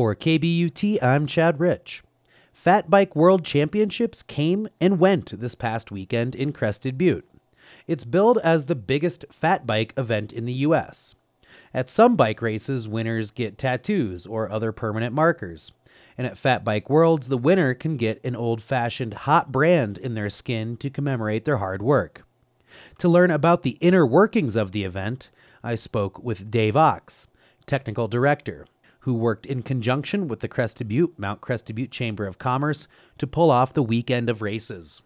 For KBUT, I'm Chad Rich. Fat Bike World Championships came and went this past weekend in Crested Butte. It's billed as the biggest fat bike event in the U.S. At some bike races, winners get tattoos or other permanent markers. And at Fat Bike Worlds, the winner can get an old fashioned hot brand in their skin to commemorate their hard work. To learn about the inner workings of the event, I spoke with Dave Ochs, technical director, who worked in conjunction with the Crested Butte, Mount Crested Butte Chamber of Commerce to pull off the weekend of races.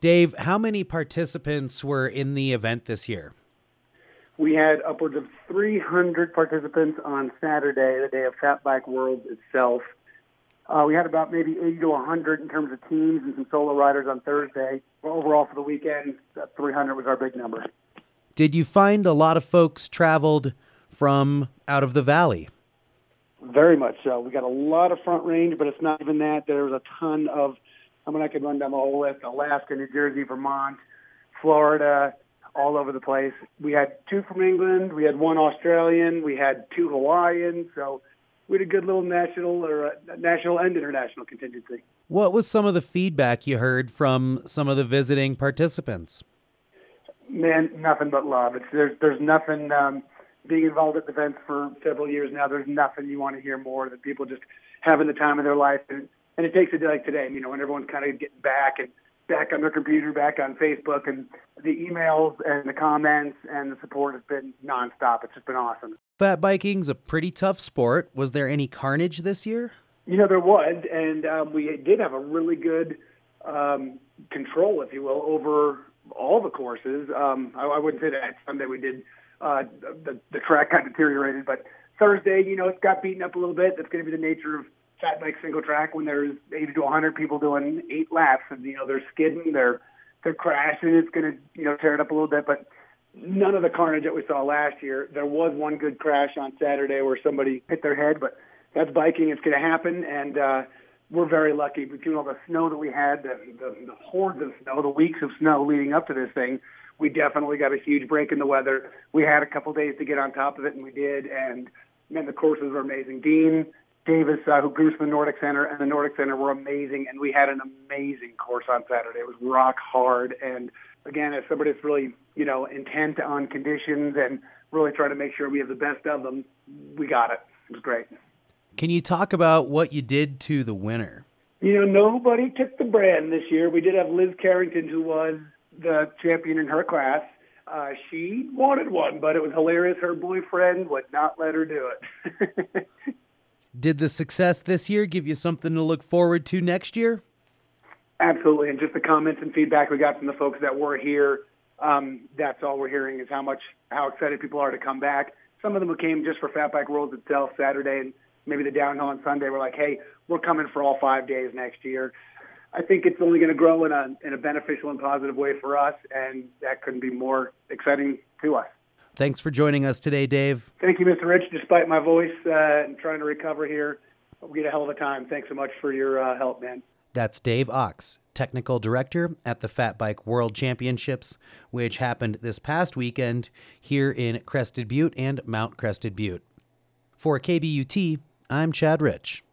Dave, how many participants were in the event this year? We had upwards of 300 participants on Saturday, the day of Fat Bike World itself. Uh, we had about maybe 80 to 100 in terms of teams and some solo riders on Thursday. Overall, for the weekend, 300 was our big number. Did you find a lot of folks traveled from out of the valley? Very much so. We got a lot of front range, but it's not even that. There was a ton of, I mean, I could run down the whole list Alaska, New Jersey, Vermont, Florida, all over the place. We had two from England, we had one Australian, we had two Hawaiian. So we had a good little national or uh, national and international contingency. What was some of the feedback you heard from some of the visiting participants? Man, nothing but love. It's there's there's nothing. Um, being involved at events for several years now, there's nothing you want to hear more than people just having the time of their life. And, and it takes a day like today, you know, when everyone's kind of getting back and back on their computer, back on Facebook, and the emails and the comments and the support has been nonstop. It's just been awesome. Fat biking's a pretty tough sport. Was there any carnage this year? You know, there was, and um, we did have a really good um, control, if you will, over all the courses. Um, I, I wouldn't say that Sunday we did uh, the, the track got deteriorated. But Thursday, you know, it got beaten up a little bit. That's going to be the nature of fat bike single track when there's 80 to 100 people doing eight laps, and you know they're skidding, they're they're crashing. It's going to you know tear it up a little bit, but none of the carnage that we saw last year. There was one good crash on Saturday where somebody hit their head, but that's biking. It's going to happen, and uh, we're very lucky between all the snow that we had, the, the, the hordes of snow, the weeks of snow leading up to this thing we definitely got a huge break in the weather. We had a couple days to get on top of it, and we did. And man, the courses were amazing. Dean Davis, uh, who grew from the Nordic Center, and the Nordic Center were amazing. And we had an amazing course on Saturday. It was rock hard. And again, as somebody that's really, you know, intent on conditions and really trying to make sure we have the best of them, we got it. It was great. Can you talk about what you did to the winner? You know, nobody took the brand this year. We did have Liz Carrington, who was the champion in her class. Uh, she wanted one, but it was hilarious. Her boyfriend would not let her do it. Did the success this year give you something to look forward to next year? Absolutely, and just the comments and feedback we got from the folks that were here. Um, that's all we're hearing is how much how excited people are to come back. Some of them who came just for Fat Bike Worlds itself Saturday and maybe the downhill on Sunday we were like, "Hey, we're coming for all five days next year." I think it's only going to grow in a in a beneficial and positive way for us, and that couldn't be more exciting to us. Thanks for joining us today, Dave. Thank you, Mr. Rich. Despite my voice uh, and trying to recover here, we get a hell of a time. Thanks so much for your uh, help, man. That's Dave Ochs, technical director at the Fat Bike World Championships, which happened this past weekend here in Crested Butte and Mount Crested Butte. For KBUT, I'm Chad Rich.